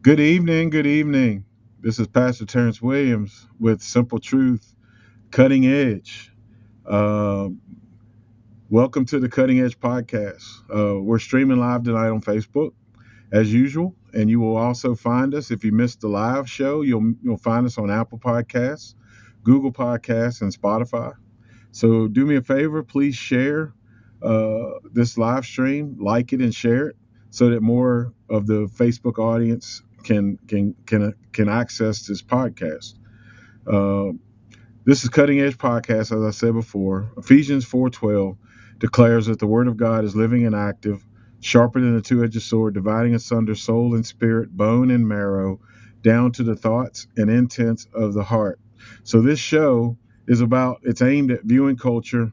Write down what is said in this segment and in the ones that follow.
Good evening. Good evening. This is Pastor Terrence Williams with Simple Truth Cutting Edge. Uh, welcome to the Cutting Edge Podcast. Uh, we're streaming live tonight on Facebook, as usual, and you will also find us if you missed the live show. You'll you'll find us on Apple Podcasts, Google Podcasts, and Spotify. So do me a favor, please share uh, this live stream, like it, and share it so that more of the Facebook audience can can can can access this podcast. Uh, this is Cutting Edge Podcast, as I said before. Ephesians four twelve declares that the Word of God is living and active, sharper than a two edged sword, dividing asunder soul and spirit, bone and marrow, down to the thoughts and intents of the heart. So this show is about it's aimed at viewing culture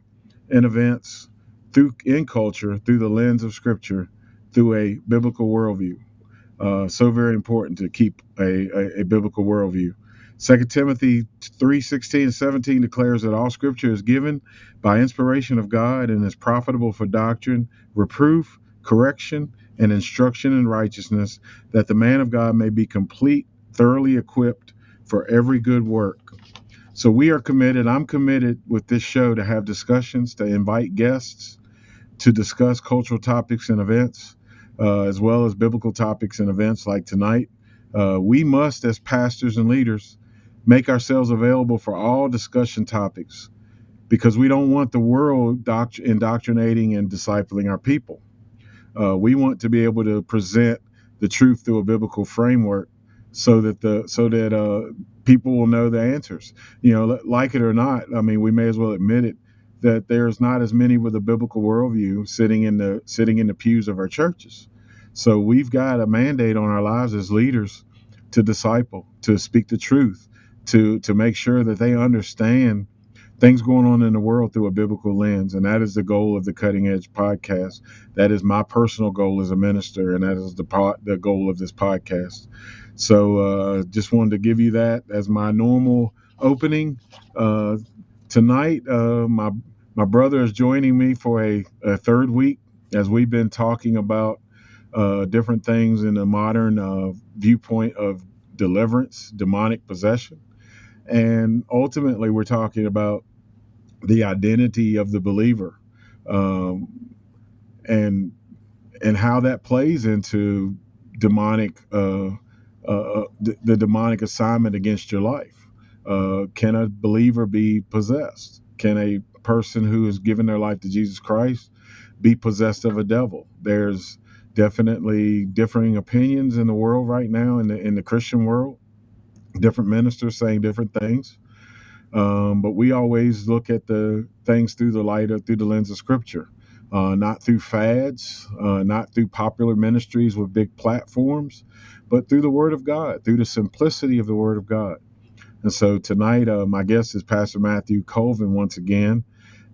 and events through in culture through the lens of Scripture, through a biblical worldview. Uh, so very important to keep a, a, a biblical worldview. 2 Timothy 3 16 and 17 declares that all scripture is given by inspiration of God and is profitable for doctrine, reproof, correction, and instruction in righteousness, that the man of God may be complete, thoroughly equipped for every good work. So we are committed, I'm committed with this show to have discussions, to invite guests, to discuss cultural topics and events uh, as well as biblical topics and events like tonight. Uh, we must, as pastors and leaders, make ourselves available for all discussion topics because we don't want the world doct- indoctrinating and discipling our people. Uh, we want to be able to present the truth through a biblical framework so that the so that uh, people will know the answers. You know, like it or not, I mean, we may as well admit it that there's not as many with a biblical worldview sitting in the sitting in the pews of our churches. So we've got a mandate on our lives as leaders to disciple, to speak the truth, to to make sure that they understand things going on in the world through a biblical lens. And that is the goal of the Cutting Edge podcast. That is my personal goal as a minister, and that is the po- the goal of this podcast. So uh, just wanted to give you that as my normal opening. Uh, tonight, uh, my my brother is joining me for a, a third week as we've been talking about uh, different things in the modern uh, viewpoint of deliverance, demonic possession. And ultimately, we're talking about the identity of the believer um, and and how that plays into demonic uh, uh, the, the, demonic assignment against your life. Uh, can a believer be possessed? Can a person who has given their life to Jesus Christ be possessed of a devil. There's definitely differing opinions in the world right now in the in the Christian world. Different ministers saying different things. Um, but we always look at the things through the light of through the lens of scripture, uh, not through fads, uh, not through popular ministries with big platforms, but through the Word of God, through the simplicity of the Word of God. And so tonight, uh, my guest is Pastor Matthew Colvin once again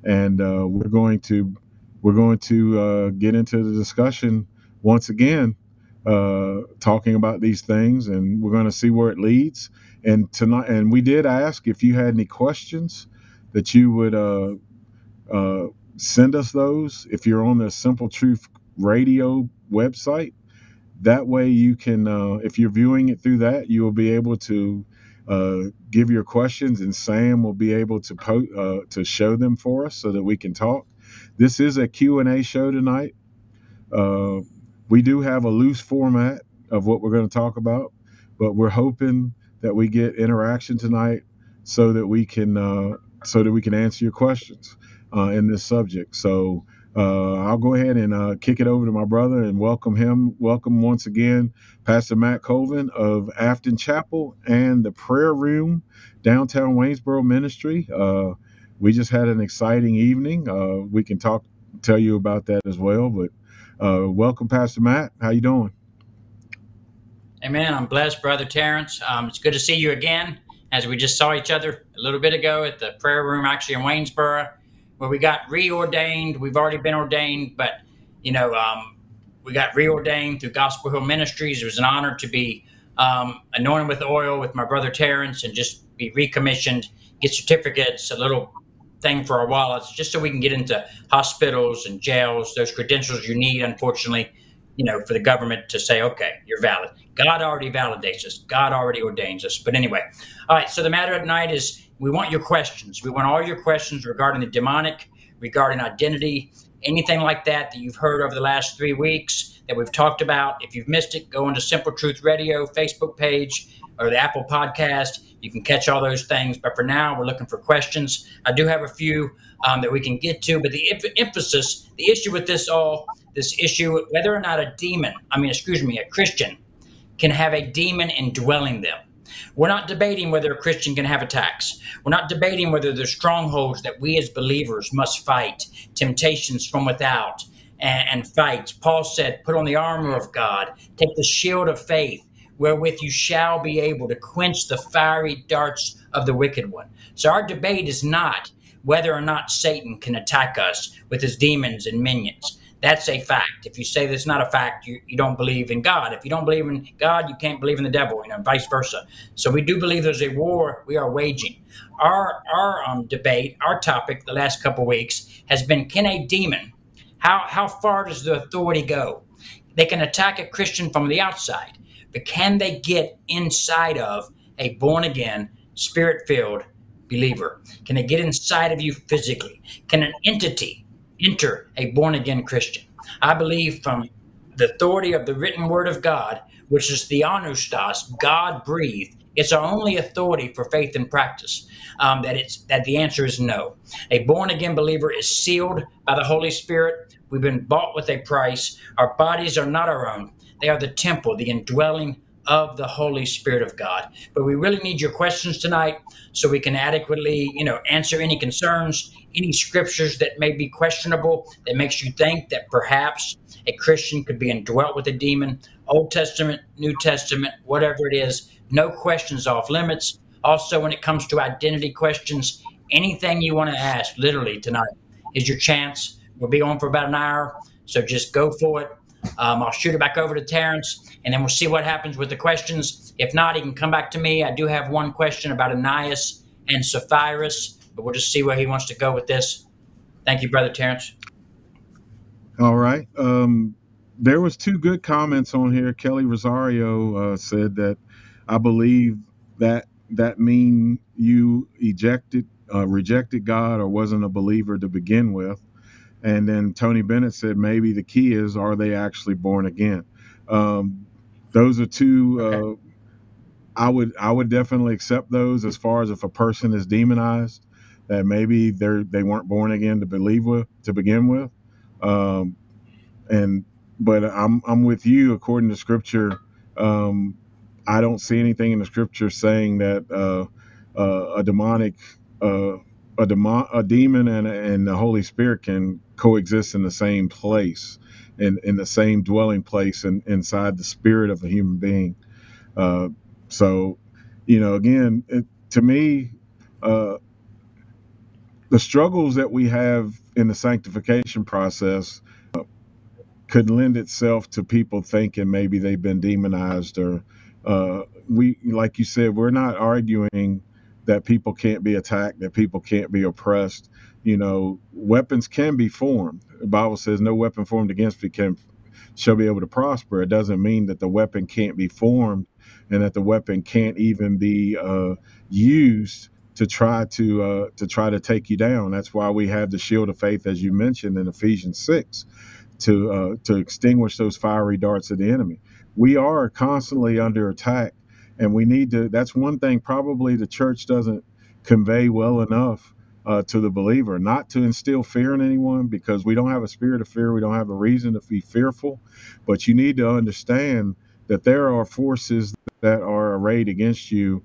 and uh, we're going to we're going to uh, get into the discussion once again, uh, talking about these things, and we're going to see where it leads. And tonight, and we did ask if you had any questions that you would uh, uh, send us those if you're on the Simple Truth Radio website. That way, you can, if you're viewing it through that, you will be able to uh, give your questions, and Sam will be able to po- uh, to show them for us so that we can talk. This is a Q and A show tonight. Uh, we do have a loose format of what we're going to talk about, but we're hoping that we get interaction tonight so that we can uh, so that we can answer your questions uh, in this subject. So uh, I'll go ahead and uh, kick it over to my brother and welcome him. Welcome once again, Pastor Matt Colvin of Afton Chapel and the Prayer Room, downtown Waynesboro Ministry. Uh, we just had an exciting evening. Uh, we can talk, tell you about that as well. But uh, welcome, Pastor Matt. How you doing? Amen. I'm blessed, Brother Terrence. Um, it's good to see you again, as we just saw each other a little bit ago at the Prayer Room, actually in Waynesboro where we got reordained. We've already been ordained, but you know, um, we got reordained through Gospel Hill Ministries. It was an honor to be um, anointed with oil with my brother Terrence and just be recommissioned, get certificates, a little thing for our wallets, just so we can get into hospitals and jails. Those credentials you need, unfortunately, you know, for the government to say, okay, you're valid. God already validates us. God already ordains us. But anyway, all right. So the matter at night is we want your questions. We want all your questions regarding the demonic, regarding identity, anything like that that you've heard over the last three weeks that we've talked about. If you've missed it, go into Simple Truth Radio Facebook page or the Apple Podcast. You can catch all those things. But for now, we're looking for questions. I do have a few um, that we can get to, but the emphasis, the issue with this all, this issue, whether or not a demon, I mean, excuse me, a Christian can have a demon indwelling them. We're not debating whether a Christian can have attacks. We're not debating whether there's strongholds that we as believers must fight, temptations from without, and, and fight. Paul said, Put on the armor of God, take the shield of faith, wherewith you shall be able to quench the fiery darts of the wicked one. So our debate is not whether or not Satan can attack us with his demons and minions. That's a fact. If you say that's not a fact, you, you don't believe in God. If you don't believe in God, you can't believe in the devil, you know, vice versa. So we do believe there's a war we are waging. Our our um, debate, our topic, the last couple weeks has been: Can a demon? How how far does the authority go? They can attack a Christian from the outside, but can they get inside of a born again, spirit filled believer? Can they get inside of you physically? Can an entity enter a born again Christian? I believe from the authority of the written word of God, which is theopneustos, God breathed. It's our only authority for faith and practice. Um, that it's that the answer is no. A born again believer is sealed by the Holy Spirit. We've been bought with a price. Our bodies are not our own. They are the temple, the indwelling of the Holy Spirit of God. But we really need your questions tonight so we can adequately, you know, answer any concerns, any scriptures that may be questionable that makes you think that perhaps a Christian could be indwelt with a demon. Old Testament, New Testament, whatever it is, no questions off limits. Also, when it comes to identity questions, anything you want to ask, literally tonight, is your chance. We'll be on for about an hour, so just go for it. Um, I'll shoot it back over to Terrence, and then we'll see what happens with the questions. If not, he can come back to me. I do have one question about Ananias and Sapphira, but we'll just see where he wants to go with this. Thank you, Brother Terrence. All right. Um, there was two good comments on here. Kelly Rosario uh, said that I believe that that mean you ejected, uh, rejected God, or wasn't a believer to begin with. And then Tony Bennett said maybe the key is are they actually born again? Um, those are two. Uh, I would I would definitely accept those as far as if a person is demonized, that maybe they're they weren't born again to believe with to begin with, um, and but I'm I'm with you according to Scripture. Um, I don't see anything in the Scripture saying that uh, uh, a demonic uh, a, demon, a demon and, and the Holy Spirit can coexist in the same place, in, in the same dwelling place and inside the spirit of a human being. Uh, so, you know, again, it, to me, uh, the struggles that we have in the sanctification process uh, could lend itself to people thinking maybe they've been demonized or uh, we, like you said, we're not arguing that people can't be attacked, that people can't be oppressed. You know, weapons can be formed. The Bible says, "No weapon formed against me can shall be able to prosper." It doesn't mean that the weapon can't be formed and that the weapon can't even be uh, used to try to uh, to try to take you down. That's why we have the shield of faith, as you mentioned in Ephesians six, to uh, to extinguish those fiery darts of the enemy. We are constantly under attack and we need to that's one thing probably the church doesn't convey well enough uh, to the believer not to instill fear in anyone because we don't have a spirit of fear we don't have a reason to be fearful but you need to understand that there are forces that are arrayed against you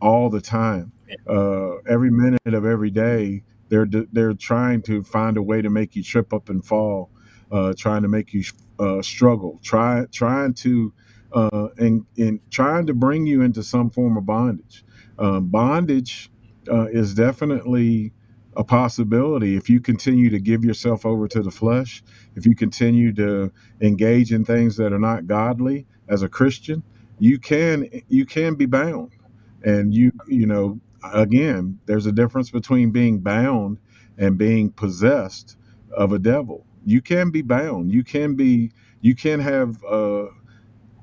all the time uh, every minute of every day they're they're trying to find a way to make you trip up and fall uh, trying to make you uh, struggle try trying to uh, and, and trying to bring you into some form of bondage. Um, bondage uh, is definitely a possibility if you continue to give yourself over to the flesh, if you continue to engage in things that are not godly as a Christian, you can you can be bound. And you you know again, there's a difference between being bound and being possessed of a devil. You can be bound. You can be you can have uh,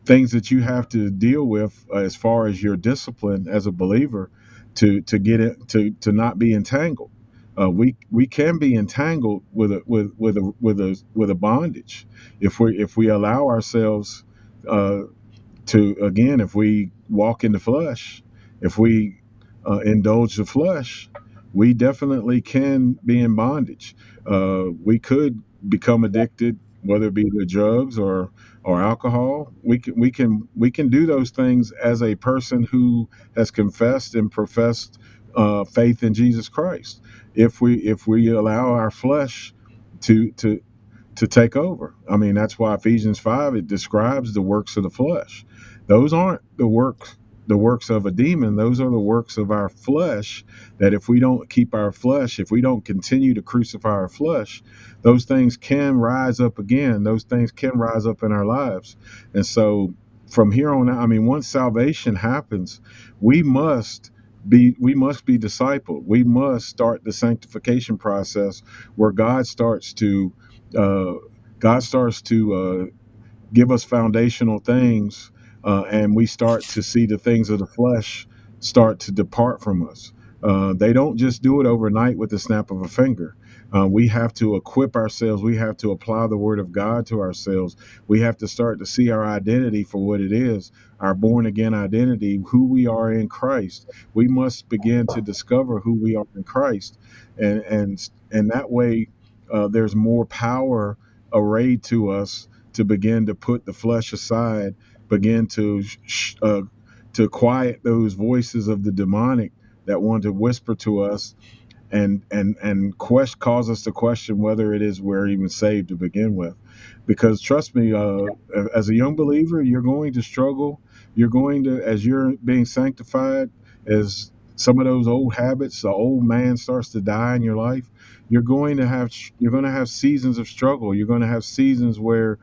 things that you have to deal with uh, as far as your discipline as a believer to to get it to to not be entangled. Uh, we we can be entangled with a with with a with a with a bondage if we if we allow ourselves uh, to again if we walk in the flesh, if we uh, indulge the flesh, we definitely can be in bondage. Uh, we could become addicted, whether it be the drugs or or alcohol. We can we can we can do those things as a person who has confessed and professed uh, faith in Jesus Christ. If we if we allow our flesh to to to take over. I mean, that's why Ephesians 5 it describes the works of the flesh. Those aren't the works the works of a demon, those are the works of our flesh. That if we don't keep our flesh, if we don't continue to crucify our flesh, those things can rise up again. Those things can rise up in our lives. And so from here on out, I mean, once salvation happens, we must be we must be discipled. We must start the sanctification process where God starts to uh, God starts to uh, give us foundational things uh, and we start to see the things of the flesh start to depart from us. Uh, they don't just do it overnight with the snap of a finger. Uh, we have to equip ourselves. We have to apply the word of God to ourselves. We have to start to see our identity for what it is our born again identity, who we are in Christ. We must begin to discover who we are in Christ. And, and, and that way, uh, there's more power arrayed to us to begin to put the flesh aside begin to uh, to quiet those voices of the demonic that want to whisper to us and and and quest, cause us to question whether it is we're even saved to begin with. Because trust me uh, as a young believer you're going to struggle. You're going to as you're being sanctified as some of those old habits the old man starts to die in your life you're going to have you're going to have seasons of struggle. You're going to have seasons where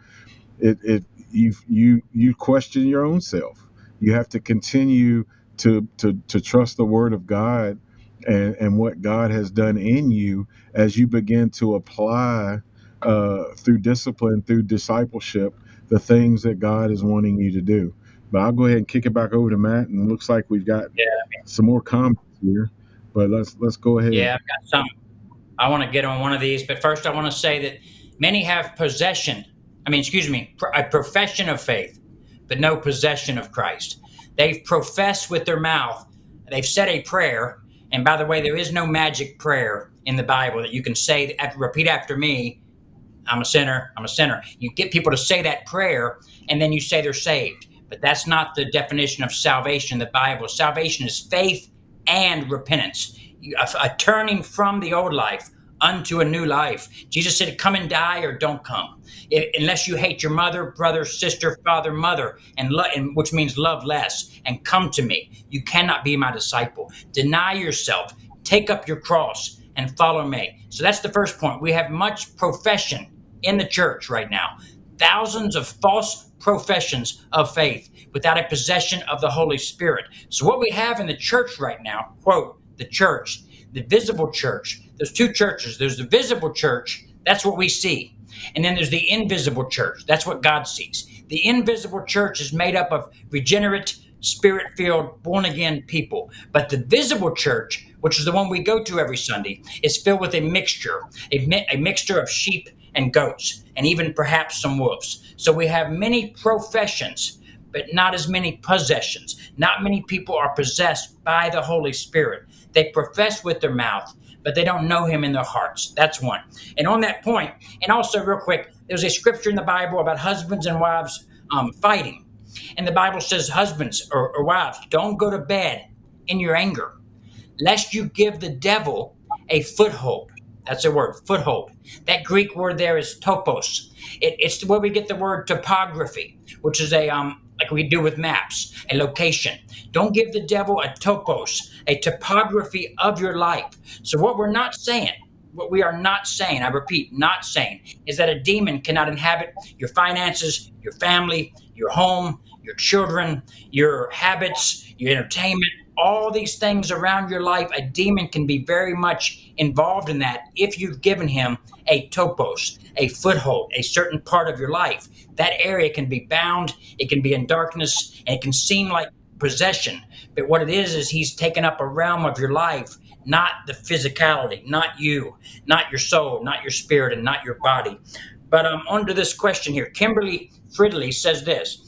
it, it you you you question your own self. You have to continue to to to trust the word of God and and what God has done in you as you begin to apply uh, through discipline, through discipleship, the things that God is wanting you to do. But I'll go ahead and kick it back over to Matt, and it looks like we've got yeah. some more comments here. But let's let's go ahead. Yeah, I've got some. I want to get on one of these, but first I want to say that many have possession I mean, excuse me, a profession of faith, but no possession of Christ. They've professed with their mouth, they've said a prayer, and by the way, there is no magic prayer in the Bible that you can say, repeat after me, I'm a sinner, I'm a sinner. You get people to say that prayer, and then you say they're saved. But that's not the definition of salvation in the Bible. Salvation is faith and repentance, a, a turning from the old life unto a new life. Jesus said, Come and die or don't come. If, unless you hate your mother, brother, sister, father, mother, and, lo- and which means love less, and come to me, you cannot be my disciple. Deny yourself, take up your cross, and follow me. So that's the first point. We have much profession in the church right now, thousands of false professions of faith without a possession of the Holy Spirit. So, what we have in the church right now, quote, the church, the visible church, there's two churches. There's the visible church, that's what we see. And then there's the invisible church, that's what God sees. The invisible church is made up of regenerate, spirit filled, born again people. But the visible church, which is the one we go to every Sunday, is filled with a mixture, a, mi- a mixture of sheep and goats, and even perhaps some wolves. So we have many professions, but not as many possessions. Not many people are possessed by the Holy Spirit. They profess with their mouth, but they don't know him in their hearts. That's one. And on that point, and also real quick, there's a scripture in the Bible about husbands and wives um, fighting. And the Bible says, husbands or, or wives, don't go to bed in your anger, lest you give the devil a foothold. That's a word, foothold. That Greek word there is topos. It, it's where we get the word topography, which is a um, like we do with maps, a location. Don't give the devil a topos, a topography of your life. So, what we're not saying, what we are not saying, I repeat, not saying, is that a demon cannot inhabit your finances, your family, your home, your children, your habits, your entertainment, all these things around your life, a demon can be very much involved in that if you've given him a topos, a foothold, a certain part of your life. That area can be bound, it can be in darkness, and it can seem like possession. But what it is, is he's taken up a realm of your life, not the physicality, not you, not your soul, not your spirit, and not your body. But um, on to this question here. Kimberly Fridley says this.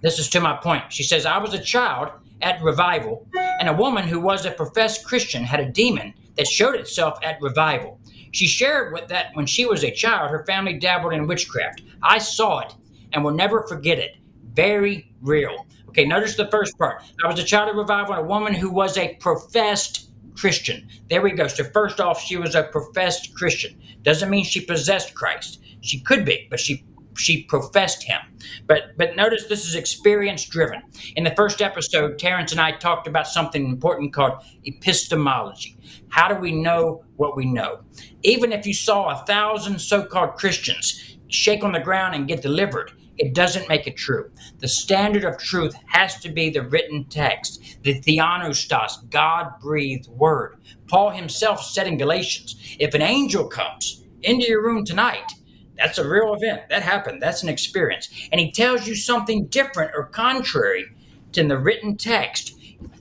This is to my point. She says, I was a child at revival, and a woman who was a professed Christian had a demon that showed itself at revival. She shared with that when she was a child, her family dabbled in witchcraft. I saw it and will never forget it. Very real. Okay, notice the first part. I was a child of revival and a woman who was a professed Christian. There we go. So, first off, she was a professed Christian. Doesn't mean she possessed Christ. She could be, but she she professed him. But but notice this is experience driven. In the first episode, Terrence and I talked about something important called epistemology. How do we know what we know? Even if you saw a thousand so-called Christians shake on the ground and get delivered, it doesn't make it true. The standard of truth has to be the written text, the theopneustos, God breathed word. Paul himself said in Galatians if an angel comes into your room tonight, that's a real event. That happened. That's an experience. And he tells you something different or contrary to the written text.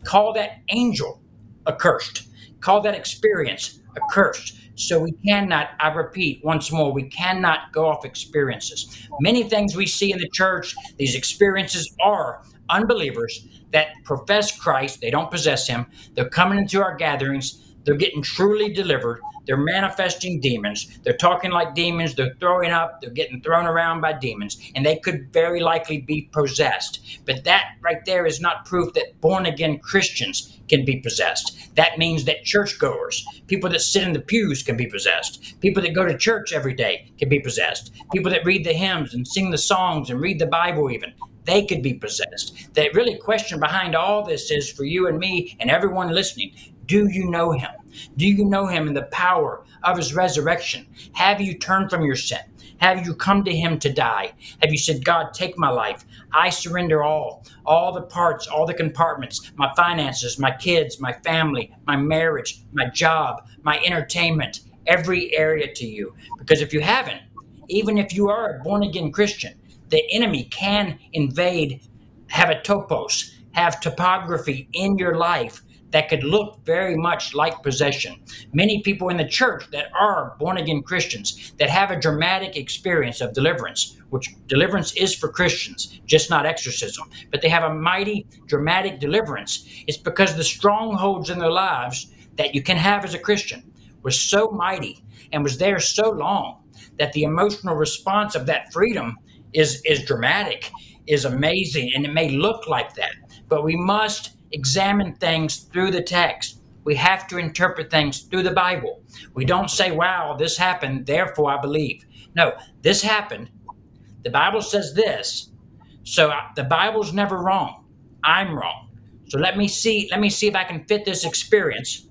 Call that angel accursed. Call that experience accursed. So we cannot, I repeat once more, we cannot go off experiences. Many things we see in the church, these experiences are unbelievers that profess Christ, they don't possess him. They're coming into our gatherings, they're getting truly delivered. They're manifesting demons. They're talking like demons. They're throwing up. They're getting thrown around by demons. And they could very likely be possessed. But that right there is not proof that born again Christians can be possessed. That means that churchgoers, people that sit in the pews, can be possessed. People that go to church every day can be possessed. People that read the hymns and sing the songs and read the Bible, even, they could be possessed. The really question behind all this is for you and me and everyone listening do you know him? Do you know him in the power of his resurrection? Have you turned from your sin? Have you come to him to die? Have you said, God, take my life? I surrender all, all the parts, all the compartments, my finances, my kids, my family, my marriage, my job, my entertainment, every area to you. Because if you haven't, even if you are a born again Christian, the enemy can invade, have a topos, have topography in your life that could look very much like possession. Many people in the church that are born again Christians that have a dramatic experience of deliverance, which deliverance is for Christians, just not exorcism, but they have a mighty dramatic deliverance. It's because the strongholds in their lives that you can have as a Christian was so mighty and was there so long that the emotional response of that freedom is is dramatic, is amazing, and it may look like that. But we must examine things through the text. We have to interpret things through the Bible. We don't say, wow, this happened, therefore I believe. No, this happened. The Bible says this. So the Bible's never wrong. I'm wrong. So let me see let me see if I can fit this experience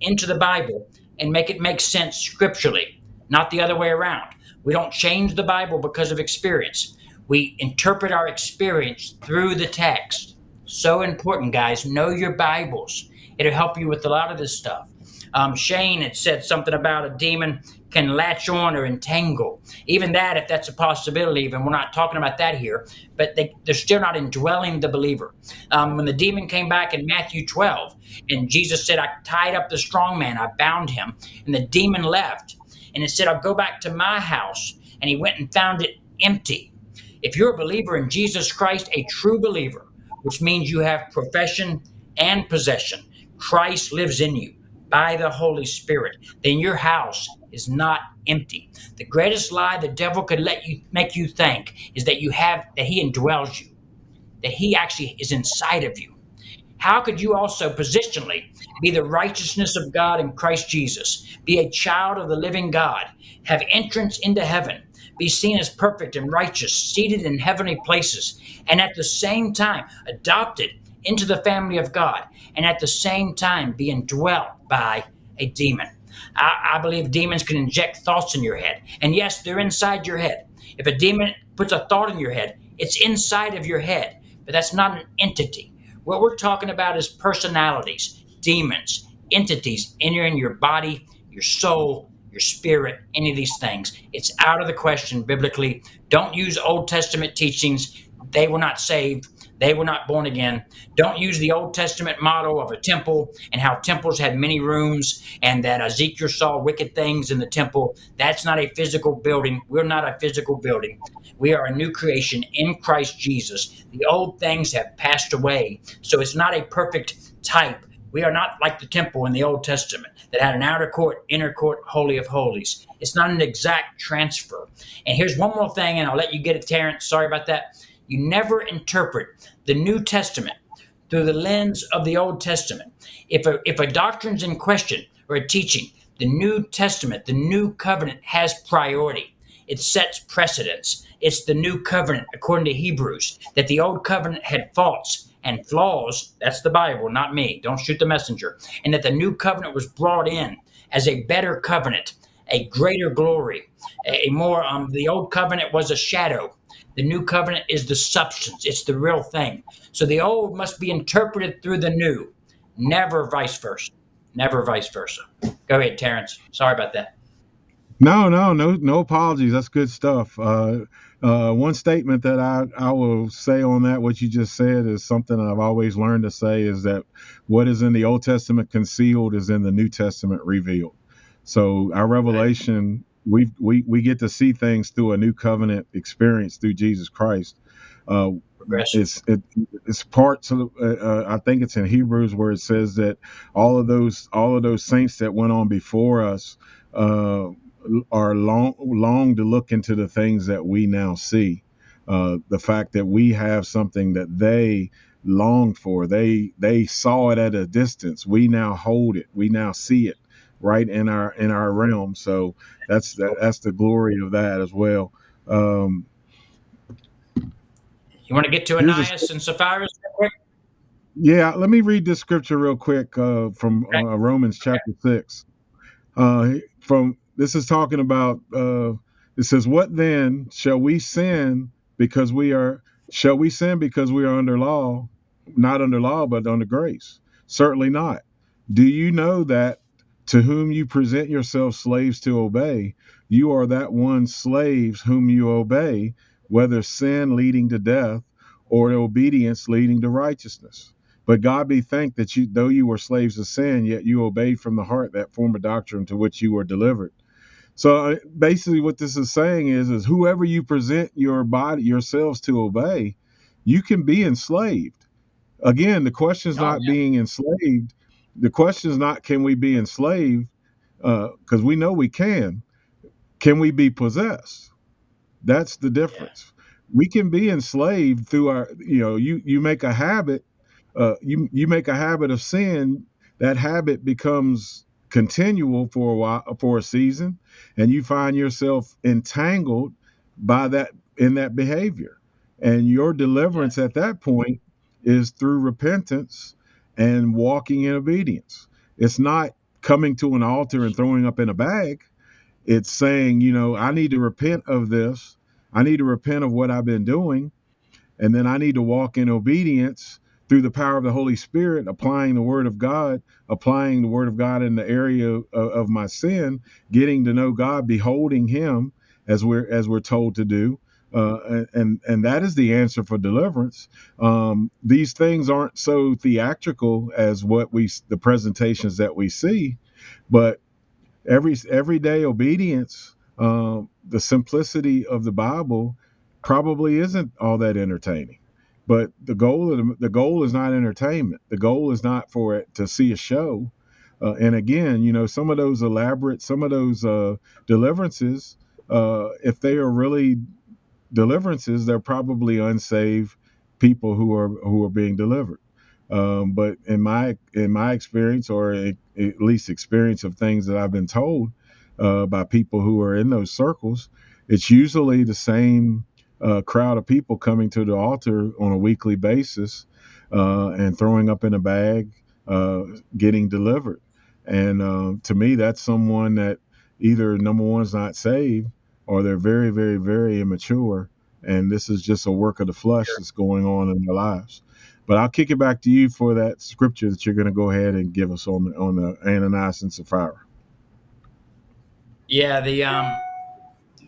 into the Bible and make it make sense scripturally, not the other way around. We don't change the Bible because of experience. We interpret our experience through the text. So important, guys. Know your Bibles. It'll help you with a lot of this stuff. Um, Shane had said something about a demon can latch on or entangle. Even that, if that's a possibility, even we're not talking about that here, but they, they're still not indwelling the believer. Um, when the demon came back in Matthew 12, and Jesus said, I tied up the strong man, I bound him, and the demon left. And it said, I'll go back to my house. And he went and found it empty. If you're a believer in Jesus Christ, a true believer, which means you have profession and possession. Christ lives in you by the Holy Spirit. Then your house is not empty. The greatest lie the devil could let you make you think is that you have that he indwells you, that he actually is inside of you. How could you also positionally be the righteousness of God in Christ Jesus, be a child of the living God, have entrance into heaven, be seen as perfect and righteous, seated in heavenly places, and at the same time adopted into the family of God, and at the same time being dwelt by a demon. I, I believe demons can inject thoughts in your head. And yes, they're inside your head. If a demon puts a thought in your head, it's inside of your head, but that's not an entity. What we're talking about is personalities, demons, entities entering your body, your soul, your spirit, any of these things. It's out of the question biblically. Don't use Old Testament teachings. They were not saved. They were not born again. Don't use the Old Testament model of a temple and how temples had many rooms and that Ezekiel saw wicked things in the temple. That's not a physical building. We're not a physical building. We are a new creation in Christ Jesus. The old things have passed away. So it's not a perfect type. We are not like the temple in the Old Testament that had an outer court, inner court, holy of holies. It's not an exact transfer. And here's one more thing, and I'll let you get it, Terrence. Sorry about that. You never interpret the New Testament through the lens of the Old Testament. If a, if a doctrine's in question or a teaching, the New Testament, the New Covenant has priority. It sets precedence. It's the New Covenant, according to Hebrews, that the Old Covenant had faults and flaws. That's the Bible, not me. Don't shoot the messenger. And that the New Covenant was brought in as a better covenant, a greater glory, a more, um, the Old Covenant was a shadow the new covenant is the substance, it's the real thing. So the old must be interpreted through the new, never vice versa. Never vice versa. Go ahead, Terrence. Sorry about that. No, no, no, no apologies. That's good stuff. Uh, uh, one statement that I, I will say on that, what you just said, is something I've always learned to say is that what is in the Old Testament concealed is in the New Testament revealed. So our revelation we we we get to see things through a new covenant experience through Jesus Christ. Uh, it's it, it's parts of uh, uh, I think it's in Hebrews where it says that all of those all of those saints that went on before us uh, are long long to look into the things that we now see. Uh, the fact that we have something that they longed for, they they saw it at a distance. We now hold it. We now see it right in our in our realm. So that's that, that's the glory of that as well. Um, you want to get to Ananias and Sapphira? Yeah, let me read this scripture real quick uh, from uh, Romans chapter okay. six. Uh, from this is talking about. Uh, it says, "What then shall we sin because we are? Shall we sin because we are under law? Not under law, but under grace? Certainly not. Do you know that to whom you present yourselves slaves to obey, you are that one slaves whom you obey, whether sin leading to death or obedience leading to righteousness. But God be thanked that you, though you were slaves of sin, yet you obeyed from the heart that form of doctrine to which you were delivered. So uh, basically, what this is saying is, is whoever you present your body yourselves to obey, you can be enslaved. Again, the question is oh, not yeah. being enslaved the question is not can we be enslaved because uh, we know we can can we be possessed that's the difference yeah. we can be enslaved through our you know you you make a habit uh, you you make a habit of sin that habit becomes continual for a while for a season and you find yourself entangled by that in that behavior and your deliverance at that point is through repentance and walking in obedience. It's not coming to an altar and throwing up in a bag. It's saying, you know, I need to repent of this. I need to repent of what I've been doing. And then I need to walk in obedience through the power of the Holy Spirit, applying the Word of God, applying the Word of God in the area of, of my sin, getting to know God, beholding Him as we're as we're told to do, uh, and and that is the answer for deliverance. Um, these things aren't so theatrical as what we the presentations that we see, but every everyday obedience, uh, the simplicity of the Bible, probably isn't all that entertaining. But the goal of the, the goal is not entertainment. The goal is not for it to see a show. Uh, and again, you know, some of those elaborate, some of those uh, deliverances, uh, if they are really deliverances, they're probably unsaved people who are who are being delivered. Um, but in my in my experience, or at least experience of things that I've been told uh, by people who are in those circles, it's usually the same uh, crowd of people coming to the altar on a weekly basis uh, and throwing up in a bag, uh, getting delivered. And uh, to me, that's someone that either number one is not saved, or they're very, very, very immature, and this is just a work of the flesh that's going on in their lives. But I'll kick it back to you for that scripture that you're going to go ahead and give us on the, on the Ananias and Sapphira. Yeah, the um,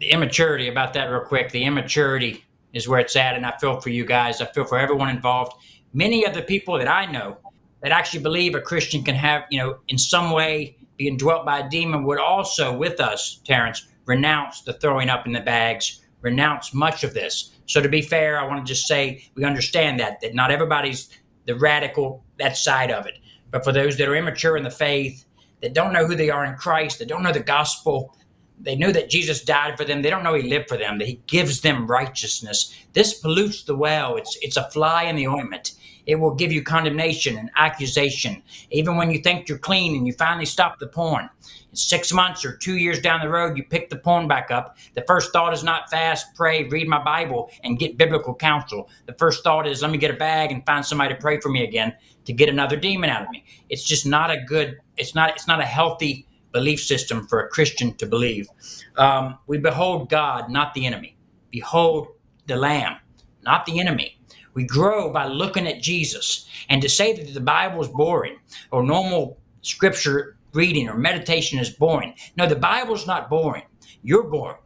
the immaturity about that real quick. The immaturity is where it's at, and I feel for you guys. I feel for everyone involved. Many of the people that I know that actually believe a Christian can have, you know, in some way being dwelt by a demon would also, with us, Terrence, renounce the throwing up in the bags, renounce much of this. So to be fair, I want to just say we understand that that not everybody's the radical that side of it. But for those that are immature in the faith, that don't know who they are in Christ, that don't know the gospel, they know that Jesus died for them. They don't know he lived for them, that he gives them righteousness. This pollutes the well. It's it's a fly in the ointment. It will give you condemnation and accusation. Even when you think you're clean and you finally stop the porn. Six months or two years down the road, you pick the porn back up. The first thought is not fast, pray, read my Bible, and get biblical counsel. The first thought is let me get a bag and find somebody to pray for me again to get another demon out of me. It's just not a good. It's not. It's not a healthy belief system for a Christian to believe. Um, we behold God, not the enemy. Behold the Lamb, not the enemy. We grow by looking at Jesus. And to say that the Bible is boring or normal scripture reading or meditation is boring. No, the Bible's not boring. You're boring.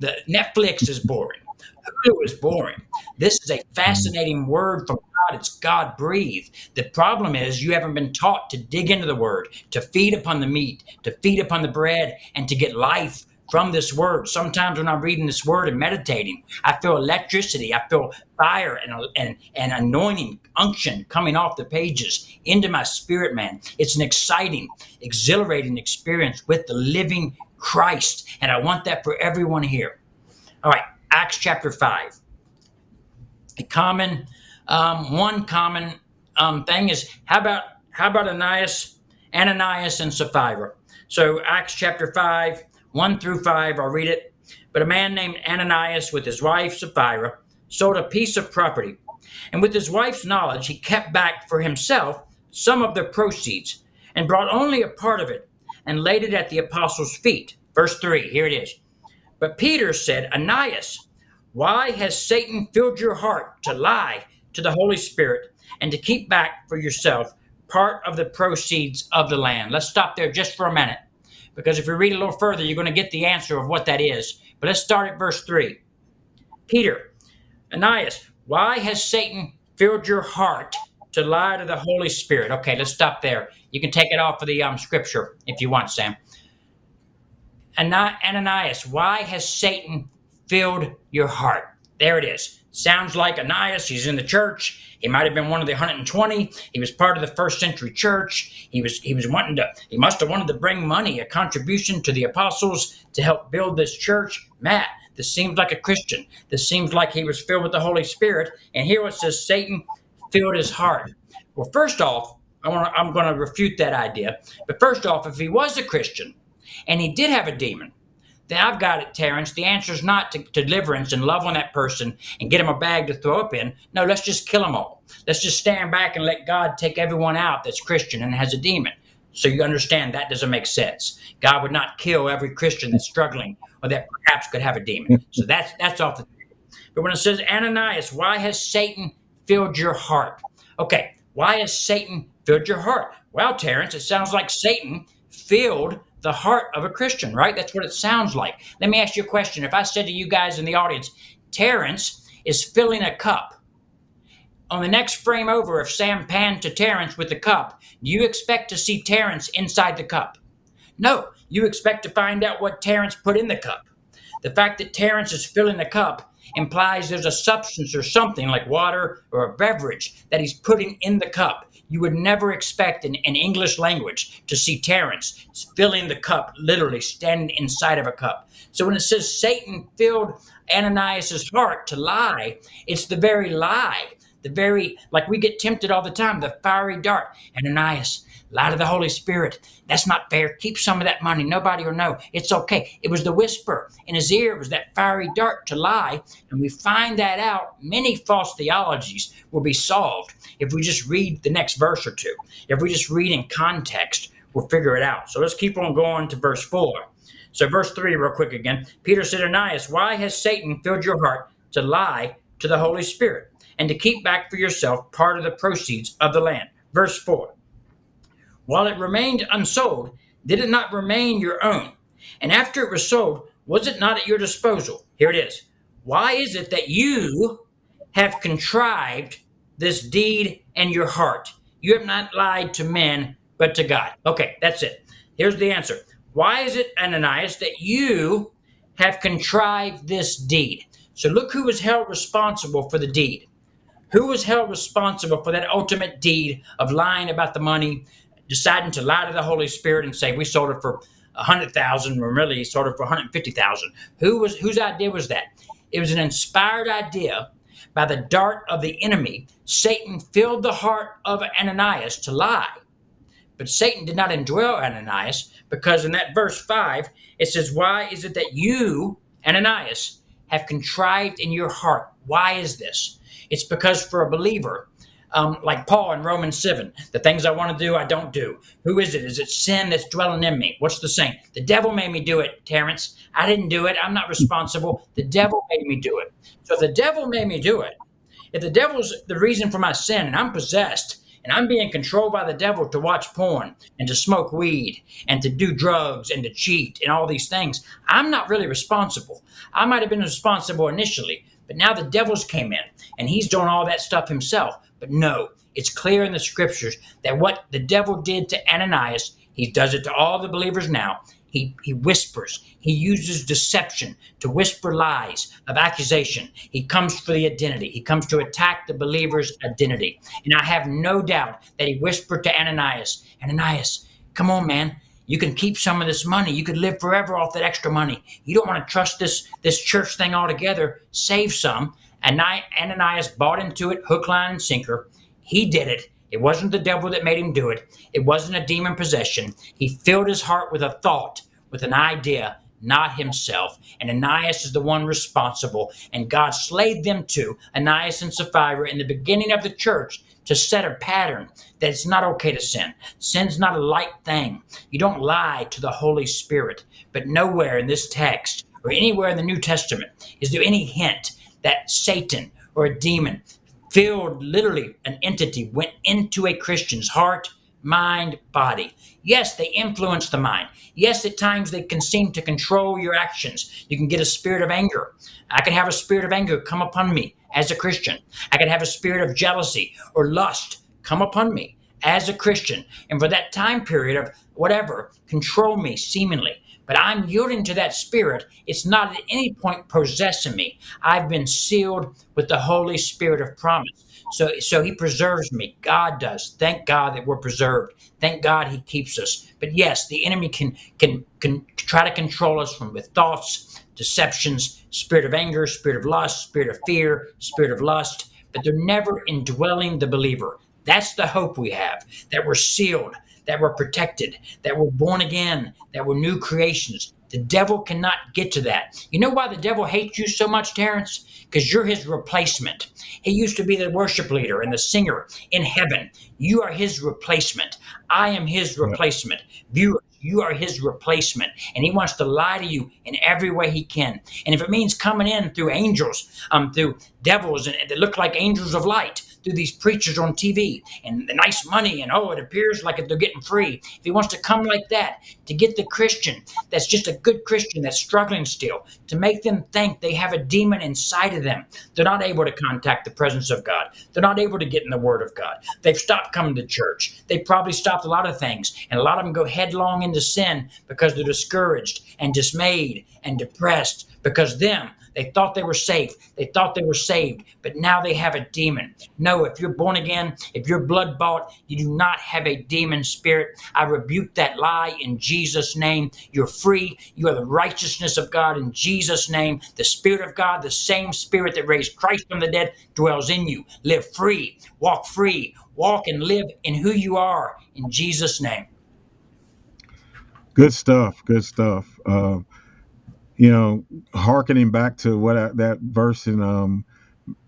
The Netflix is boring. Hulu is boring. This is a fascinating word from God. It's God breathed. The problem is you haven't been taught to dig into the word, to feed upon the meat, to feed upon the bread, and to get life from this word. Sometimes when I'm reading this word and meditating, I feel electricity, I feel fire and, and, and anointing, unction coming off the pages into my spirit, man. It's an exciting, exhilarating experience with the living Christ. And I want that for everyone here. All right, Acts chapter 5. A common, um, one common um, thing is how about how about Ananias, Ananias and Sapphira? So Acts chapter 5, 1 through 5, I'll read it. But a man named Ananias with his wife Sapphira sold a piece of property. And with his wife's knowledge, he kept back for himself some of the proceeds and brought only a part of it and laid it at the apostles' feet. Verse 3, here it is. But Peter said, Ananias, why has Satan filled your heart to lie to the Holy Spirit and to keep back for yourself part of the proceeds of the land? Let's stop there just for a minute because if you read a little further, you're going to get the answer of what that is. But let's start at verse 3. Peter, Ananias, why has Satan filled your heart to lie to the Holy Spirit? Okay, let's stop there. You can take it off of the um, scripture if you want, Sam. Ananias, why has Satan filled your heart? There it is. Sounds like Ananias. He's in the church. He might have been one of the 120. He was part of the first century church. He was he was wanting to. He must have wanted to bring money, a contribution to the apostles to help build this church. Matt, this seems like a Christian. This seems like he was filled with the Holy Spirit. And here it says Satan filled his heart. Well, first off, I want I'm going to refute that idea. But first off, if he was a Christian and he did have a demon, then I've got it, Terrence. The answer is not to, to deliverance and love on that person and get him a bag to throw up in. No, let's just kill them all. Let's just stand back and let God take everyone out that's Christian and has a demon. So you understand that doesn't make sense. God would not kill every Christian that's struggling or that perhaps could have a demon. So that's that's off the table. But when it says Ananias, why has Satan filled your heart? Okay, why has Satan filled your heart? Well, Terrence, it sounds like Satan filled the heart of a Christian, right? That's what it sounds like. Let me ask you a question. If I said to you guys in the audience, Terrence is filling a cup, on the next frame over, if Sam panned to Terrence with the cup, do you expect to see Terrence inside the cup? No, you expect to find out what Terrence put in the cup. The fact that Terrence is filling the cup implies there's a substance or something like water or a beverage that he's putting in the cup. You would never expect in, in English language to see Terrence filling the cup, literally standing inside of a cup. So when it says Satan filled Ananias' heart to lie, it's the very lie, the very, like we get tempted all the time, the fiery dart. And Ananias, lie to the Holy Spirit. That's not fair. Keep some of that money. Nobody will know. It's okay. It was the whisper in his ear. It was that fiery dart to lie. And we find that out. Many false theologies will be solved if we just read the next verse or two. If we just read in context, we'll figure it out. So let's keep on going to verse 4. So, verse 3, real quick again. Peter said, Ananias, why has Satan filled your heart to lie to the Holy Spirit and to keep back for yourself part of the proceeds of the land. Verse 4 While it remained unsold, did it not remain your own? And after it was sold, was it not at your disposal? Here it is. Why is it that you have contrived this deed in your heart? You have not lied to men, but to God. Okay, that's it. Here's the answer. Why is it, Ananias, that you have contrived this deed? So look who was held responsible for the deed. Who was held responsible for that ultimate deed of lying about the money, deciding to lie to the Holy Spirit and say we sold it for a hundred thousand, when really sold it for one hundred fifty thousand? Who was whose idea was that? It was an inspired idea by the dart of the enemy. Satan filled the heart of Ananias to lie. But Satan did not indwell Ananias because in that verse 5, it says, Why is it that you, Ananias, have contrived in your heart? Why is this? It's because for a believer, um, like Paul in Romans 7, the things I want to do, I don't do. Who is it? Is it sin that's dwelling in me? What's the saying? The devil made me do it, Terrence. I didn't do it. I'm not responsible. The devil made me do it. So if the devil made me do it, if the devil's the reason for my sin and I'm possessed, and I'm being controlled by the devil to watch porn and to smoke weed and to do drugs and to cheat and all these things, I'm not really responsible. I might have been responsible initially, but now the devil's came in and he's doing all that stuff himself. But no, it's clear in the scriptures that what the devil did to Ananias, he does it to all the believers now. He, he whispers. He uses deception to whisper lies of accusation. He comes for the identity. He comes to attack the believer's identity. And I have no doubt that he whispered to Ananias, Ananias, come on, man. You can keep some of this money. You could live forever off that extra money. You don't want to trust this, this church thing altogether. Save some. And Ananias bought into it hook, line, and sinker. He did it. It wasn't the devil that made him do it. It wasn't a demon possession. He filled his heart with a thought, with an idea, not himself. And Ananias is the one responsible. And God slayed them too, Ananias and Sapphira, in the beginning of the church to set a pattern that it's not okay to sin. Sin's not a light thing. You don't lie to the Holy Spirit. But nowhere in this text or anywhere in the New Testament is there any hint that Satan or a demon filled literally an entity went into a Christian's heart, mind, body. Yes, they influence the mind. Yes, at times they can seem to control your actions. You can get a spirit of anger. I can have a spirit of anger come upon me as a Christian. I can have a spirit of jealousy or lust come upon me as a Christian. And for that time period of whatever, control me seemingly but I'm yielding to that spirit. It's not at any point possessing me. I've been sealed with the Holy Spirit of promise. So, so he preserves me. God does. Thank God that we're preserved. Thank God he keeps us. But yes, the enemy can can can try to control us from with thoughts, deceptions, spirit of anger, spirit of lust, spirit of fear, spirit of lust. But they're never indwelling the believer. That's the hope we have. That we're sealed that were protected, that were born again, that were new creations. The devil cannot get to that. You know why the devil hates you so much, Terrence? Because you're his replacement. He used to be the worship leader and the singer in heaven. You are his replacement. I am his replacement. Viewers, you are his replacement. And he wants to lie to you in every way he can. And if it means coming in through angels, um, through devils and that look like angels of light, through these preachers on TV and the nice money and oh, it appears like they're getting free. If he wants to come like that to get the Christian that's just a good Christian that's struggling still, to make them think they have a demon inside of them, they're not able to contact the presence of God. They're not able to get in the Word of God. They've stopped coming to church. They probably stopped a lot of things, and a lot of them go headlong into sin because they're discouraged and dismayed and depressed because them they thought they were safe. They thought they were saved, but now they have a demon. No, if you're born again, if you're blood bought, you do not have a demon spirit. I rebuke that lie in Jesus' name. You're free. You are the righteousness of God in Jesus' name. The Spirit of God, the same Spirit that raised Christ from the dead, dwells in you. Live free. Walk free. Walk and live in who you are in Jesus' name. Good stuff. Good stuff. Uh, you know, hearkening back to what I, that verse in um,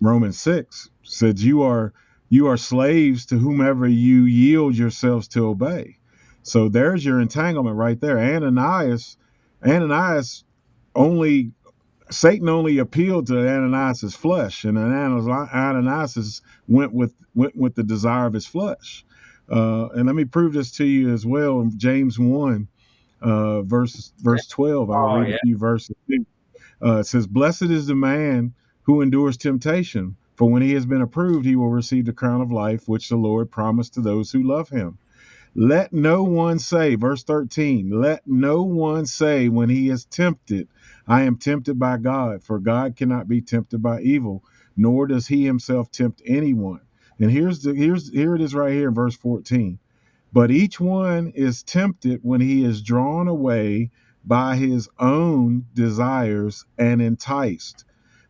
Romans six said, "You are you are slaves to whomever you yield yourselves to obey." So there's your entanglement right there. Ananias, Ananias only Satan only appealed to Ananias's flesh, and Ananias went with went with the desire of his flesh. Uh, and let me prove this to you as well. In James one, uh, verse verse twelve. I'll oh, read yeah. a few verses. Uh, it says, "Blessed is the man who endures temptation, for when he has been approved, he will receive the crown of life which the Lord promised to those who love him." Let no one say, verse 13, let no one say when he is tempted, I am tempted by God, for God cannot be tempted by evil, nor does he himself tempt anyone. And here's the here's here it is right here in verse 14. But each one is tempted when he is drawn away by his own desires and enticed.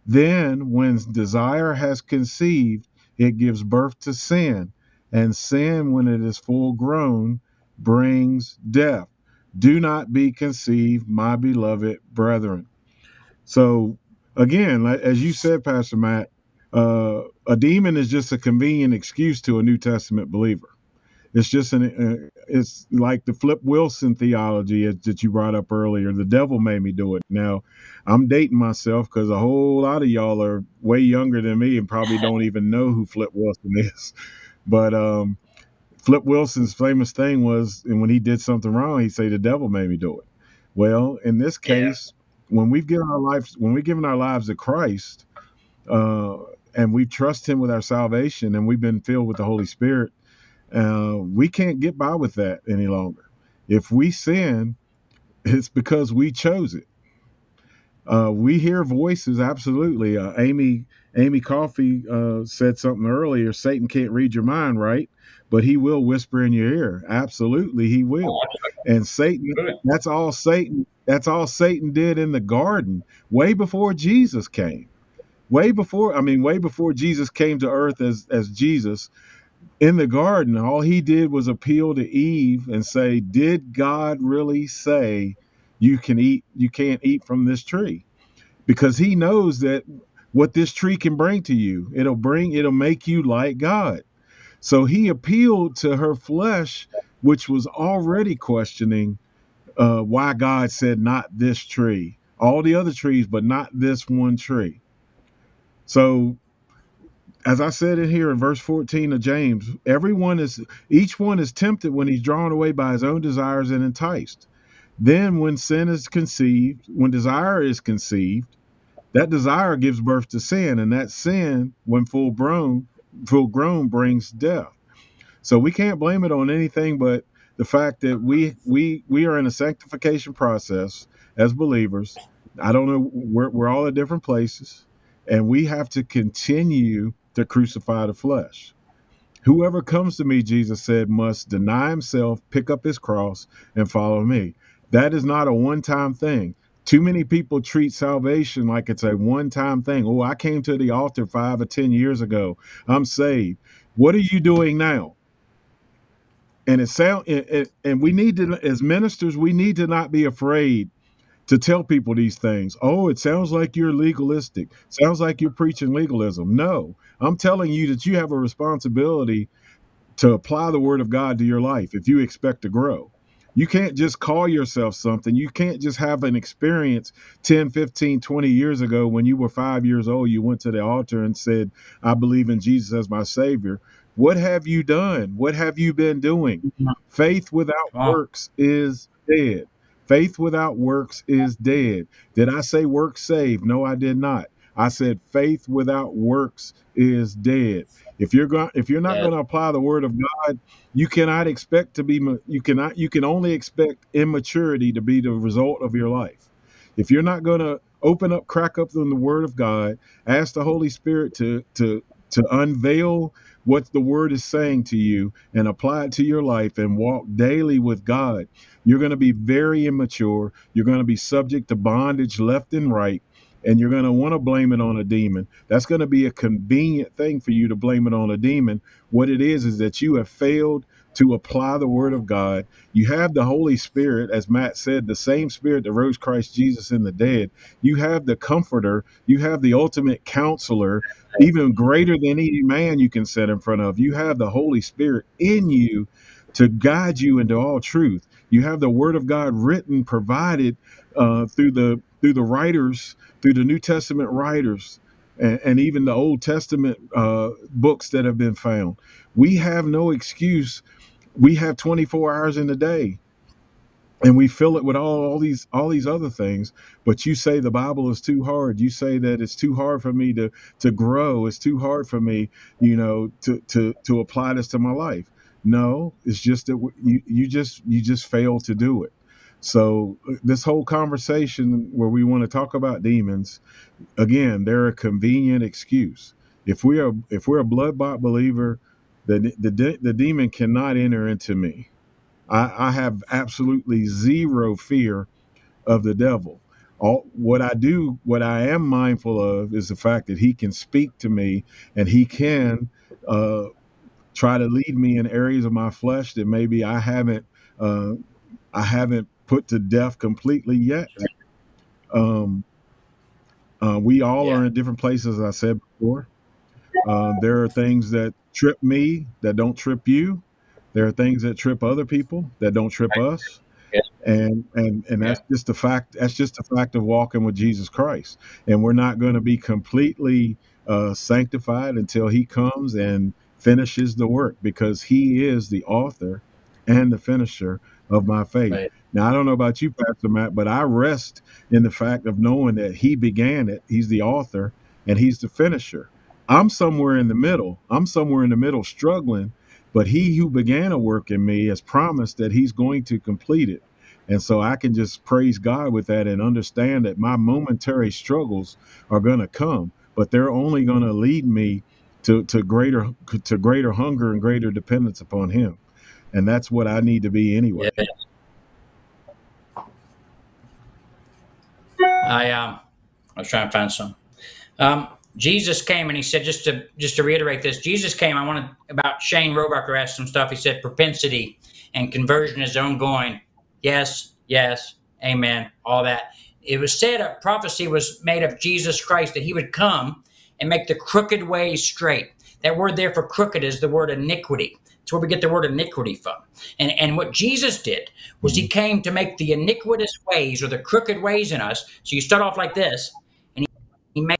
Then, when desire has conceived, it gives birth to sin and sin, when it is full grown, brings death. Do not be conceived, my beloved brethren. So, again, as you said, Pastor Matt, uh, a demon is just a convenient excuse to a New Testament believer. It's just an, uh, it's like the Flip Wilson theology that you brought up earlier. The devil made me do it. Now, I'm dating myself because a whole lot of y'all are way younger than me and probably don't even know who Flip Wilson is. But um, Flip Wilson's famous thing was, and when he did something wrong, he'd say, "The devil made me do it." Well, in this case, yeah. when we've given our lives, when we've given our lives to Christ, uh, and we trust Him with our salvation, and we've been filled with the Holy Spirit, uh, we can't get by with that any longer. If we sin, it's because we chose it. Uh, we hear voices, absolutely. Uh, Amy Amy Coffey uh, said something earlier. Satan can't read your mind, right? But he will whisper in your ear. Absolutely, he will. And Satan, that's all Satan. That's all Satan did in the garden, way before Jesus came. Way before, I mean, way before Jesus came to earth as as Jesus. In the garden, all he did was appeal to Eve and say, "Did God really say you can eat? You can't eat from this tree?" Because he knows that what this tree can bring to you. It'll bring, it'll make you like God. So he appealed to her flesh, which was already questioning uh, why God said, not this tree, all the other trees, but not this one tree. So, as I said in here in verse 14 of James, everyone is, each one is tempted when he's drawn away by his own desires and enticed. Then, when sin is conceived, when desire is conceived, that desire gives birth to sin, and that sin, when full grown, full grown, brings death. So we can't blame it on anything but the fact that we we we are in a sanctification process as believers. I don't know, we're we're all at different places, and we have to continue to crucify the flesh. Whoever comes to me, Jesus said, must deny himself, pick up his cross, and follow me. That is not a one time thing. Too many people treat salvation like it's a one time thing. Oh, I came to the altar five or 10 years ago. I'm saved. What are you doing now? And it sound it, it, and we need to as ministers, we need to not be afraid to tell people these things. Oh, it sounds like you're legalistic. Sounds like you're preaching legalism. No, I'm telling you that you have a responsibility to apply the word of God to your life if you expect to grow. You can't just call yourself something. You can't just have an experience 10, 15, 20 years ago when you were five years old. You went to the altar and said, I believe in Jesus as my Savior. What have you done? What have you been doing? Mm-hmm. Faith without wow. works is dead. Faith without works is dead. Did I say works save? No, I did not. I said faith without works is dead. If you're going, if you're not going to apply the word of God, you cannot expect to be. You cannot. You can only expect immaturity to be the result of your life. If you're not going to open up, crack up in the word of God, ask the Holy Spirit to to to unveil what the word is saying to you and apply it to your life and walk daily with God, you're going to be very immature. You're going to be subject to bondage left and right and you're going to want to blame it on a demon. That's going to be a convenient thing for you to blame it on a demon. What it is is that you have failed to apply the word of God. You have the Holy Spirit, as Matt said, the same spirit that rose Christ Jesus in the dead. You have the comforter, you have the ultimate counselor, even greater than any man you can set in front of. You have the Holy Spirit in you to guide you into all truth. You have the word of God written, provided uh, through the through the writers, through the New Testament writers, and, and even the Old Testament uh, books that have been found. We have no excuse. We have 24 hours in a day and we fill it with all, all these all these other things but you say the bible is too hard. You say that it's too hard for me to to grow. It's too hard for me you know to to to apply this to my life. No it's just that you you just you just fail to do it. So uh, this whole conversation where we want to talk about demons again they're a convenient excuse. If we are if we're a blood bought believer the the the demon cannot enter into me I, I have absolutely zero fear of the devil. All, what I do, what I am mindful of, is the fact that he can speak to me and he can uh, try to lead me in areas of my flesh that maybe I haven't, uh, I haven't put to death completely yet. Um, uh, we all yeah. are in different places, as I said before. Uh, there are things that trip me that don't trip you. There are things that trip other people that don't trip right. us. Yeah. And and and that's yeah. just the fact. That's just the fact of walking with Jesus Christ. And we're not going to be completely uh, sanctified until He comes and finishes the work, because He is the author and the finisher of my faith. Right. Now I don't know about you, Pastor Matt, but I rest in the fact of knowing that He began it. He's the author and He's the finisher. I'm somewhere in the middle. I'm somewhere in the middle, struggling but he who began a work in me has promised that he's going to complete it. And so I can just praise God with that and understand that my momentary struggles are going to come, but they're only going to lead me to, to greater to greater hunger and greater dependence upon him. And that's what I need to be anyway. Yeah. I um I was trying to find some. Um Jesus came and he said, just to just to reiterate this, Jesus came. I wanted about Shane Roebucker asked some stuff. He said propensity and conversion is ongoing. Yes, yes, amen, all that. It was said a prophecy was made of Jesus Christ that he would come and make the crooked ways straight. That word there for crooked is the word iniquity. It's where we get the word iniquity from. And, and what Jesus did was he mm-hmm. came to make the iniquitous ways or the crooked ways in us. So you start off like this, and he, he made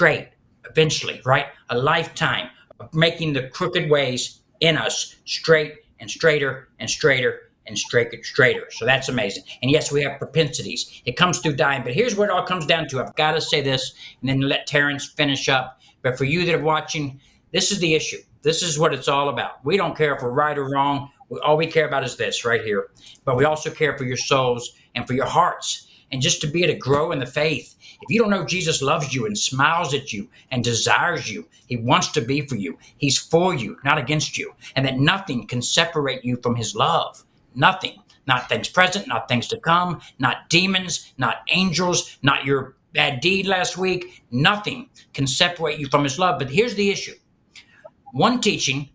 straight eventually, right? A lifetime of making the crooked ways in us straight and straighter and straighter and straighter, straighter. So that's amazing. And yes, we have propensities. It comes through dying. But here's what it all comes down to. I've got to say this and then let Terrence finish up. But for you that are watching, this is the issue. This is what it's all about. We don't care if we're right or wrong. All we care about is this right here. But we also care for your souls and for your hearts and just to be able to grow in the faith. If you don't know Jesus loves you and smiles at you and desires you, he wants to be for you. He's for you, not against you, and that nothing can separate you from his love. Nothing. Not things present, not things to come, not demons, not angels, not your bad deed last week. Nothing can separate you from his love. But here's the issue one teaching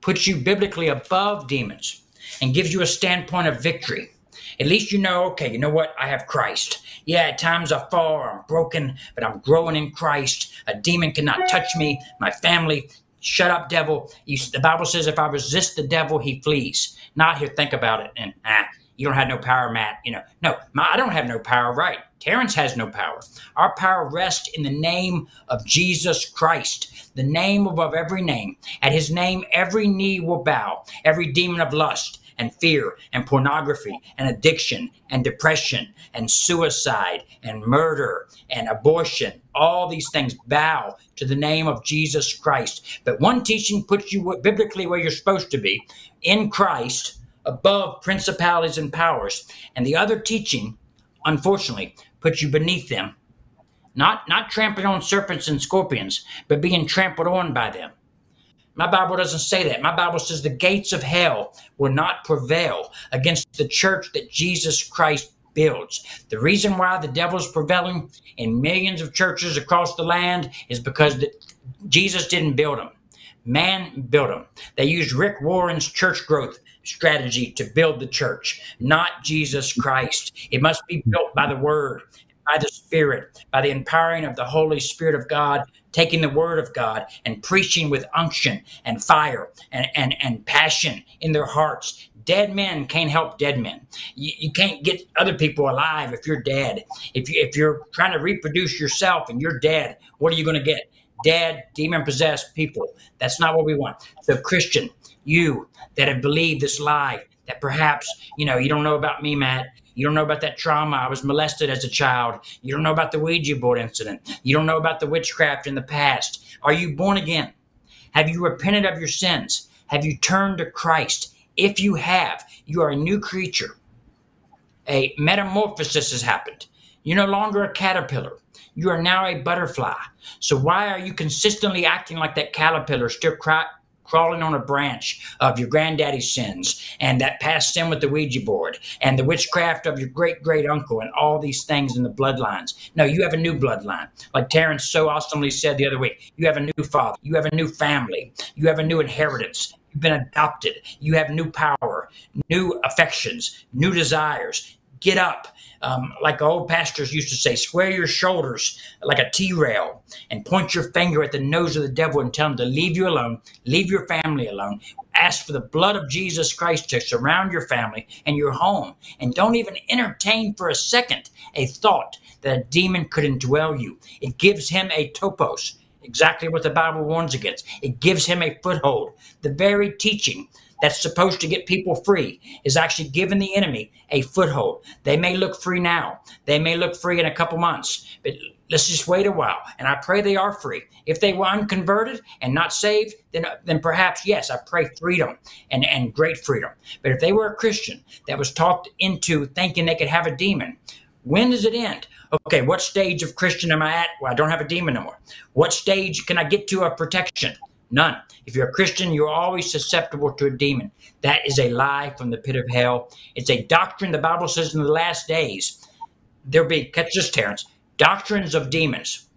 puts you biblically above demons and gives you a standpoint of victory. At least you know, okay, you know what? I have Christ. Yeah, at times I fall I'm broken, but I'm growing in Christ. A demon cannot touch me, my family. Shut up, devil. You, the Bible says if I resist the devil, he flees. Not here, think about it. And ah, you don't have no power, Matt. You know, no, my, I don't have no power, right? Terrence has no power. Our power rests in the name of Jesus Christ, the name above every name. At his name, every knee will bow, every demon of lust, and fear and pornography and addiction and depression and suicide and murder and abortion. All these things bow to the name of Jesus Christ. But one teaching puts you biblically where you're supposed to be in Christ above principalities and powers. And the other teaching, unfortunately, puts you beneath them. Not, not trampling on serpents and scorpions, but being trampled on by them. My Bible doesn't say that. My Bible says the gates of hell will not prevail against the church that Jesus Christ builds. The reason why the devil's prevailing in millions of churches across the land is because the, Jesus didn't build them. Man built them. They used Rick Warren's church growth strategy to build the church, not Jesus Christ. It must be built by the word, by the Spirit, by the empowering of the Holy Spirit of God, taking the Word of God and preaching with unction and fire and, and, and passion in their hearts. Dead men can't help dead men. You, you can't get other people alive if you're dead. If, you, if you're trying to reproduce yourself and you're dead, what are you going to get? Dead, demon possessed people. That's not what we want. So, Christian, you that have believed this lie, that perhaps, you know, you don't know about me, Matt. You don't know about that trauma. I was molested as a child. You don't know about the Ouija board incident. You don't know about the witchcraft in the past. Are you born again? Have you repented of your sins? Have you turned to Christ? If you have, you are a new creature. A metamorphosis has happened. You're no longer a caterpillar. You are now a butterfly. So why are you consistently acting like that caterpillar, still cry, crawling on a branch of your granddaddy's sins and that past sin with the Ouija board and the witchcraft of your great great uncle and all these things in the bloodlines. No, you have a new bloodline. Like Terrence so awesomely said the other week, you have a new father, you have a new family, you have a new inheritance. You've been adopted. You have new power, new affections, new desires. Get up um, like old pastors used to say, square your shoulders like a T rail and point your finger at the nose of the devil and tell him to leave you alone, leave your family alone. Ask for the blood of Jesus Christ to surround your family and your home. And don't even entertain for a second a thought that a demon could indwell you. It gives him a topos, exactly what the Bible warns against. It gives him a foothold. The very teaching that's supposed to get people free is actually giving the enemy a foothold. They may look free now. They may look free in a couple months, but let's just wait a while. And I pray they are free. If they were unconverted and not saved, then, then perhaps, yes, I pray freedom and, and great freedom. But if they were a Christian that was talked into thinking they could have a demon, when does it end? Okay, what stage of Christian am I at? Well, I don't have a demon anymore. What stage can I get to of protection? None. If you're a Christian, you're always susceptible to a demon. That is a lie from the pit of hell. It's a doctrine. The Bible says in the last days, there'll be, catch this, Terrence, doctrines of demons.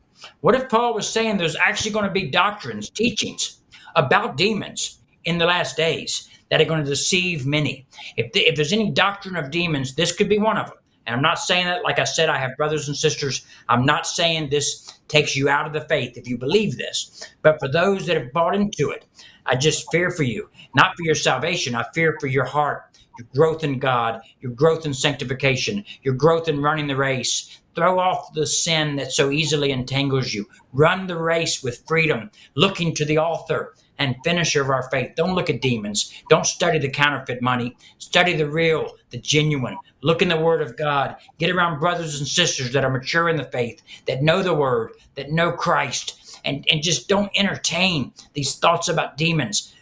What if Paul was saying there's actually going to be doctrines, teachings about demons in the last days that are going to deceive many? If, the, if there's any doctrine of demons, this could be one of them. And I'm not saying that, like I said, I have brothers and sisters. I'm not saying this takes you out of the faith if you believe this. But for those that have bought into it, I just fear for you, not for your salvation. I fear for your heart, your growth in God, your growth in sanctification, your growth in running the race. Throw off the sin that so easily entangles you. Run the race with freedom, looking to the author and finisher of our faith. Don't look at demons. Don't study the counterfeit money. Study the real, the genuine. Look in the Word of God. Get around brothers and sisters that are mature in the faith, that know the Word, that know Christ, and, and just don't entertain these thoughts about demons.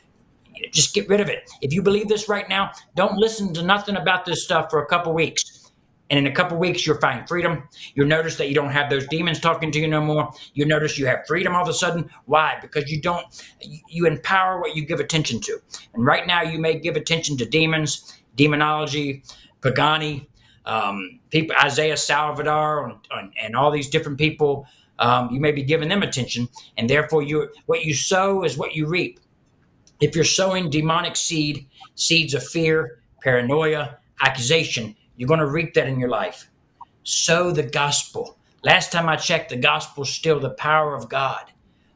Just get rid of it. If you believe this right now, don't listen to nothing about this stuff for a couple weeks and in a couple weeks, you'll find freedom. You'll notice that you don't have those demons talking to you no more. You'll notice you have freedom all of a sudden. Why? Because you don't, you empower what you give attention to. And right now, you may give attention to demons, demonology, Pagani, um, people, Isaiah Saldivar, and, and, and, all these different people. Um, you may be giving them attention, and therefore, you what you sow is what you reap. If you're sowing demonic seed, seeds of fear, paranoia, accusation, you're going to reap that in your life. Sow the gospel. Last time I checked, the gospel still the power of God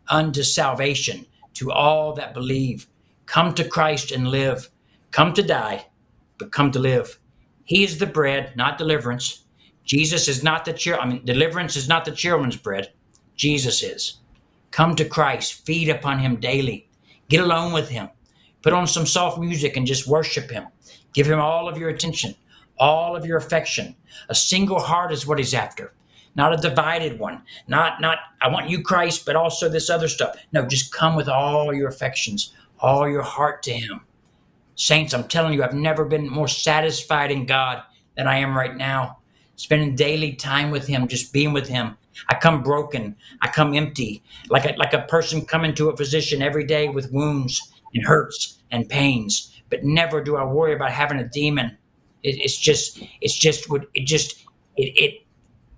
unto salvation to all that believe. Come to Christ and live. Come to die, but come to live. He is the bread, not deliverance. Jesus is not the cheer. I mean, deliverance is not the children's bread. Jesus is. Come to Christ. Feed upon Him daily. Get alone with Him. Put on some soft music and just worship Him. Give Him all of your attention all of your affection. A single heart is what he's after, not a divided one. Not, not, I want you, Christ, but also this other stuff. No, just come with all your affections, all your heart to him. Saints, I'm telling you, I've never been more satisfied in God than I am right now. Spending daily time with him, just being with him. I come broken. I come empty, like a, like a person coming to a physician every day with wounds and hurts and pains. But never do I worry about having a demon it, it's just it's just what it just it, it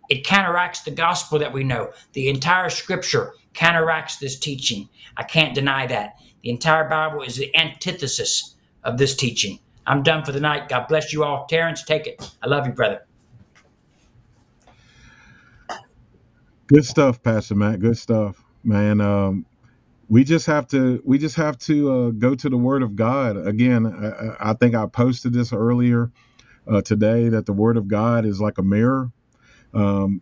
it counteracts the gospel that we know. The entire scripture counteracts this teaching. I can't deny that. The entire Bible is the antithesis of this teaching. I'm done for the night. God bless you all. Terrence, take it. I love you, brother. Good stuff, Pastor Matt. Good stuff, man. Um, we just have to we just have to uh, go to the Word of God again. I, I think I posted this earlier uh, today that the Word of God is like a mirror. Um,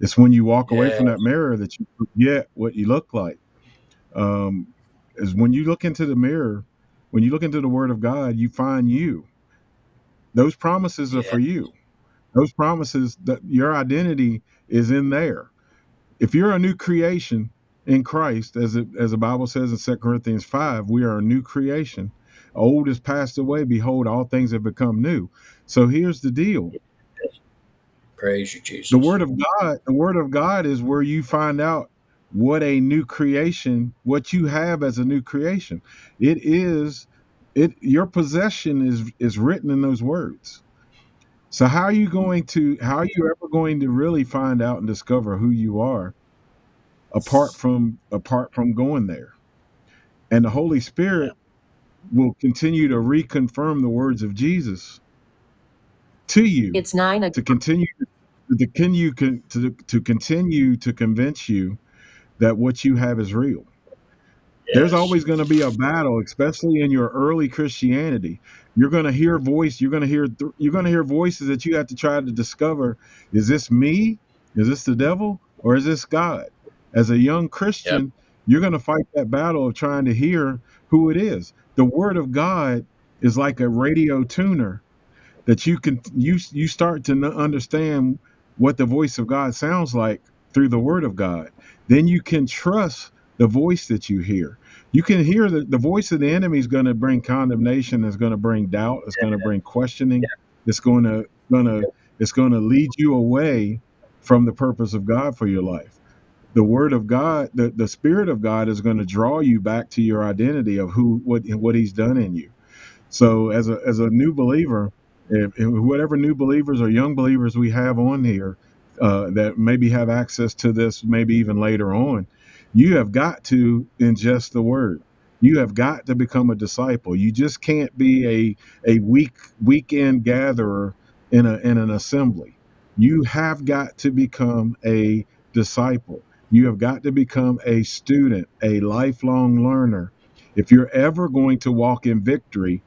it's when you walk away from that mirror that you forget what you look like. Um, is when you look into the mirror, when you look into the Word of God, you find you. Those promises are Yeah. for you. Those promises that your identity is in there. If you're a new creation in Christ, as it, as the Bible says in 2 Corinthians 5, we are a new creation. Old is passed away. Behold, all things have become new. So here's the deal. Praise you, Jesus. The word of God, the word of God is where you find out what a new creation, what you have as a new creation. It is it your possession is is written in those words. So how are you going to how are you ever going to really find out and discover who you are apart from apart from going there? And the Holy Spirit will continue to reconfirm the words of Jesus to you It's nine to continue to continue to, to continue to convince you that what you have is real. There's always going to be a battle, especially in your early Christianity. You're going to hear voice. You're going to hear. You're going to hear voices that you have to try to discover. Is this me? Is this the devil? Or is this God? As a young Christian, you're going to fight that battle of trying to hear who it is. The Word of God is like a radio tuner that you can you you start to understand what the voice of God sounds like through the Word of God. Then you can trust the voice that you hear. You can hear that the voice of the enemy is going to bring condemnation, is going to bring doubt, it's going to bring questioning, it's going to going to it's going to lead you away from the purpose of God for your life. The Word of God, the, the Spirit of God is going to draw you back to your identity of who what what He's done in you. So as a as a new believer, if, if whatever new believers or young believers we have on here uh, that maybe have access to this, maybe even later on, you have got to ingest the word. You have got to become a disciple. You just can't be a a week weekend gatherer in a in an assembly. You have got to become a disciple. You have got to become a student, a lifelong learner. If you're ever going to walk in victory,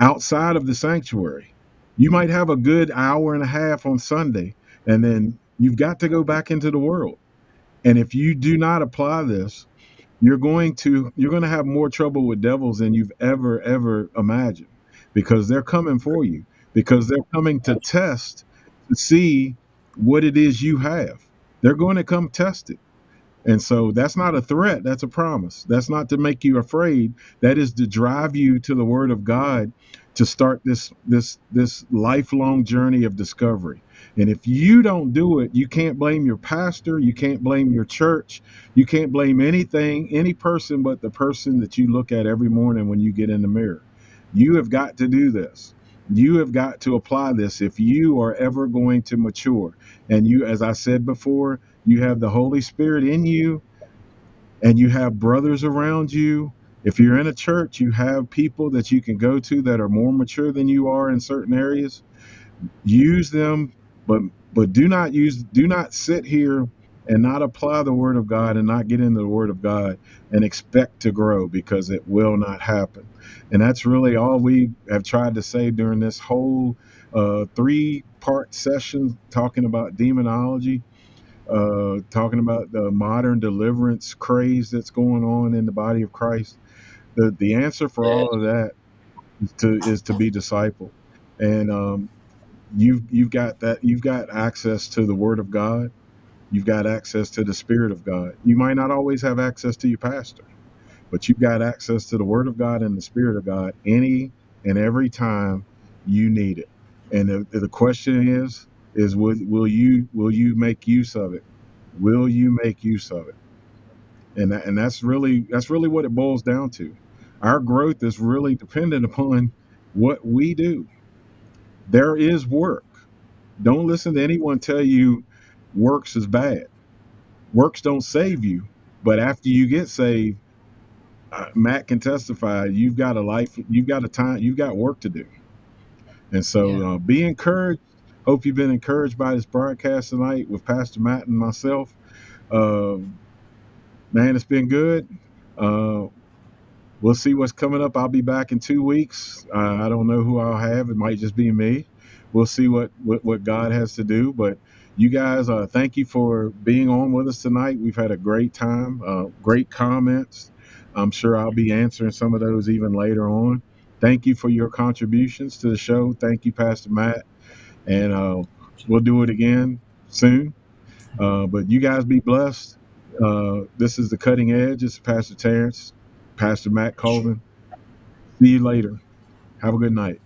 outside of the sanctuary. You might have a good hour and a half on Sunday, and then you've got to go back into the world. And if you do not apply this, you're going to you're going to have more trouble with devils than you've ever ever imagined because they're coming for you because they're coming to test to see what it is you have. They're going to come test it. And so that's not a threat, that's a promise. That's not to make you afraid. That is to drive you to the word of God to start this this this lifelong journey of discovery. And if you don't do it, you can't blame your pastor, you can't blame your church, you can't blame anything, any person but the person that you look at every morning when you get in the mirror. You have got to do this. You have got to apply this if you are ever going to mature. And you, as I said before, you have the Holy Spirit in you and you have brothers around you. If you're in a church, you have people that you can go to that are more mature than you are in certain areas. Use them, but but do not use do not sit here and not apply the word of God and not get into the word of God and expect to grow because it will not happen. And that's really all we have tried to say during this whole uh, three part session talking about demonology uh, talking about the modern deliverance craze that's going on in the body of Christ. The the answer for all of that is to is to be disciple, and um, you've you've got that you've got access to the Word of God. You've got access to the Spirit of God. You might not always have access to your pastor, but you've got access to the Word of God and the Spirit of God any and every time you need it. And the, the question is is will, will you will you make use of it? Will you make use of it? And that, and that's really that's really what it boils down to. Our growth is really dependent upon what we do. There is work. Don't listen to anyone tell you works is bad. Works don't save you, but after you get saved, uh, Matt can testify. You've got a life. You've got a time. You've got work to do. And so, Yeah. uh, be encouraged. Hope you've been encouraged by this broadcast tonight with Pastor Matt and myself. Uh, man, it's been good. Uh, we'll see what's coming up. I'll be back in two weeks. Uh, I don't know who I'll have. It might just be me. We'll see what, what, what God has to do. But you guys, uh, thank you for being on with us tonight. We've had a great time, uh, great comments. I'm sure I'll be answering some of those even later on. Thank you for your contributions to the show. Thank you, Pastor Matt. And uh, we'll do it again soon. Uh, but you guys be blessed. Uh, this is the cutting edge. It's Pastor Terrence, Pastor Matt Colvin. See you later. Have a good night.